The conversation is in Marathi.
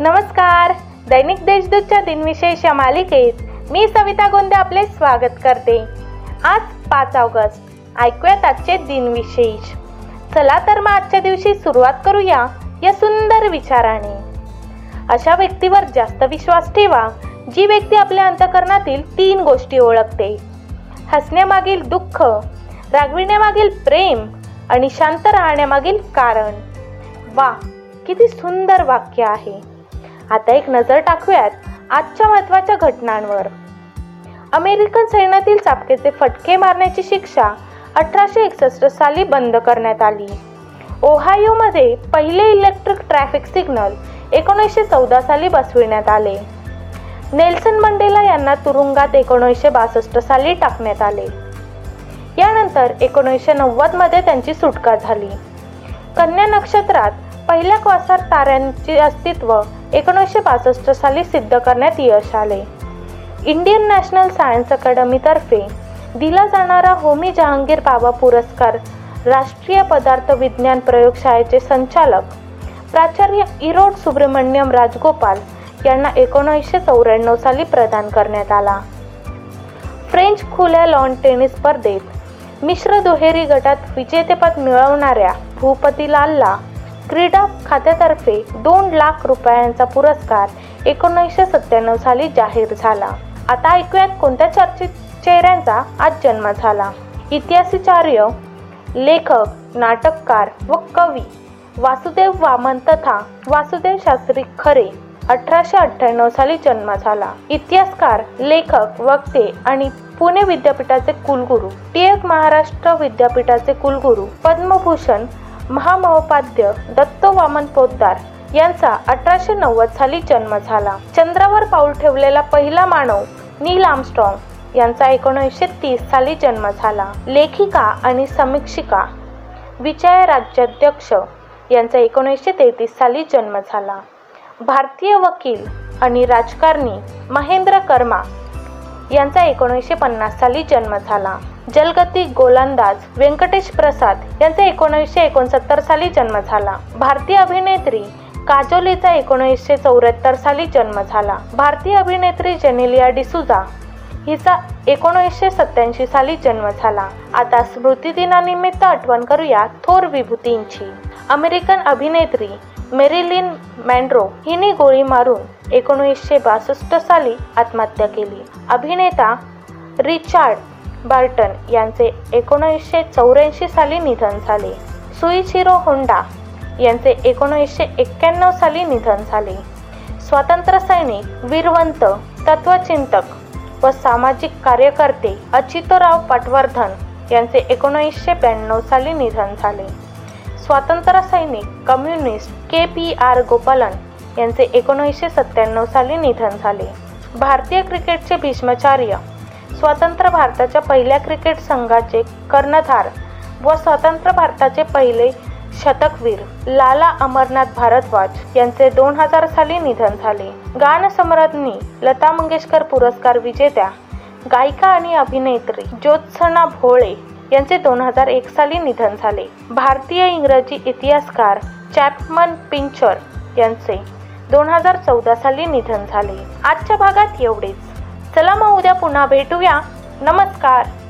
नमस्कार. दैनिक देशदूतच्या दिनविशेष या मालिकेत मी सविता गोंदे आपले स्वागत करते. आज पाच ऑगस्ट. ऐकूयात आजचे दिनविशेष. चला तर मग आजच्या दिवशी सुरुवात करूया या सुंदर विचाराने. अशा व्यक्तीवर जास्त विश्वास ठेवा जी व्यक्ती आपल्या अंतकरणातील तीन गोष्टी ओळखते. हसण्यामागील दुःख रागविण्यामागील प्रेम आणि शांत राहण्यामागील कारण. वा किती सुंदर वाक्य आहे. आता एक नजर टाकूयात आजच्या महत्त्वाच्या घटनांवर. अमेरिकन सैन्यातील चापकेचे फटके मारण्याची शिक्षा अठराशे एकसष्ट साली बंद करण्यात आली. ओहायोमध्ये पहिले इलेक्ट्रिक ट्रॅफिक सिग्नल एकोणीसशे चौदा साली बसविण्यात आले. नेल्सन मंडेला यांना तुरुंगात एकोणीसशे बासष्ट साली टाकण्यात आले. यानंतर एकोणीसशे नव्वदमध्ये त्यांची सुटका झाली. कन्या नक्षत्रात पहिल्या क्वासार ताऱ्यांचे अस्तित्व एकोणीसशे पासष्ट साली सिद्ध करण्यात यश आले. इंडियन नॅशनल सायन्स अकॅडमीतर्फे दिला जाणारा होमी जहांगीर बाबा पुरस्कार राष्ट्रीय पदार्थ विज्ञान प्रयोगशाळेचे संचालक प्राचार्य इरोड सुब्रमण्यम राजगोपाल यांना एकोणीसशे चौऱ्याण्णव साली प्रदान करण्यात आला. फ्रेंच खुल्या लॉन टेनिस स्पर्धेत मिश्र दुहेरी गटात विजेतेपद मिळवणाऱ्या भूपतीलालला क्रीडा खात्यातर्फे दोन लाख रुपयांचा पुरस्कार एकोणीसशे सत्त्याण्णव साली जाहीर झाला. आता ऐकूयात कोणत्या चर्चित चेहऱ्यांचा आज जन्म झाला. इतिहासाचार्य लेखक नाटककार व कवी वासुदेव वामन तथा वासुदेव शास्त्री खरे अठराशे अठ्ठ्याण्णव साली जन्म झाला. इतिहासकार लेखक वक्ते आणि पुणे विद्यापीठाचे कुलगुरू टिळक महाराष्ट्र विद्यापीठाचे कुलगुरू पद्मभूषण महामहोपाध्य दत्त वामन पोद्दार यांचा अठराशे नव्वद साली जन्म झाला. चंद्रावर पाऊल ठेवलेला पहिला मानव नील आमस्ट्रॉंग यांचा एकोणीसशे तीस साली जन्म झाला. लेखिका आणि समीक्षिका विजय राज्याध्यक्ष यांचा एकोणीसशे तेहतीस साली जन्म झाला. भारतीय वकील आणि राजकारणी महेंद्र कर्मा यांचा एकोणीसशे पन्नास साली जन्म झाला. जलगती गोलंदाज व्यंकटेश प्रसाद यांचा एकोणीसशे एकोणसत्तर साली जन्म झाला. भारतीय अभिनेत्री काजोलीचा एकोणीसशे चौऱ्याहत्तर साली जन्म झाला. भारतीय अभिनेत्री जेनेलिया डिसुजा हिचा एकोणीसशे सत्याऐंशी साली जन्म झाला. आता स्मृती दिनानिमित्त आठवण करूया थोर विभूतींची. अमेरिकन अभिनेत्री मेरिलिन मॅन्ड्रो हिने गोळी मारून एकोणीसशे बासष्ट साली आत्महत्या केली. अभिनेता रिचार्ड बार्टन यांचे एकोणीसशे चौऱ्याऐंशी साली निधन झाले. सुईचिरो होंडा यांचे एकोणीसशे एक्क्याण्णव साली निधन झाले. स्वातंत्र्य सैनिक वीरवंत तत्वचिंतक व सामाजिक कार्यकर्ते अचितोराव पटवर्धन यांचे एकोणीसशे ब्याण्णव साली निधन झाले. स्वातंत्र्य सैनिक communist K P R Gopalan यांचे एकोणीसशे सत्त्याण्णव साली निधन झाले. भारतीय क्रिकेटचे भीष्माचार्य स्वतंत्र भारताच्या पहिल्या क्रिकेट संघाचे कर्णधार व स्वतंत्र भारताचे पहिले शतकवीर लाला अमरनाथ भारद्वाज यांचे दोन हजार साली निधन झाले. गानसम्राज्ञी लता मंगेशकर पुरस्कार विजेत्या गायिका आणि अभिनेत्री ज्योत्सना भोळे यांचे दोन हजार एक साली निधन झाले. भारतीय इंग्रजी इतिहासकार चॅपमन पिंचर यांचे दोन हजार चौदा साली निधन झाले. आजच्या भागात एवढेच. चला मग उद्या पुन्हा भेटूया. नमस्कार.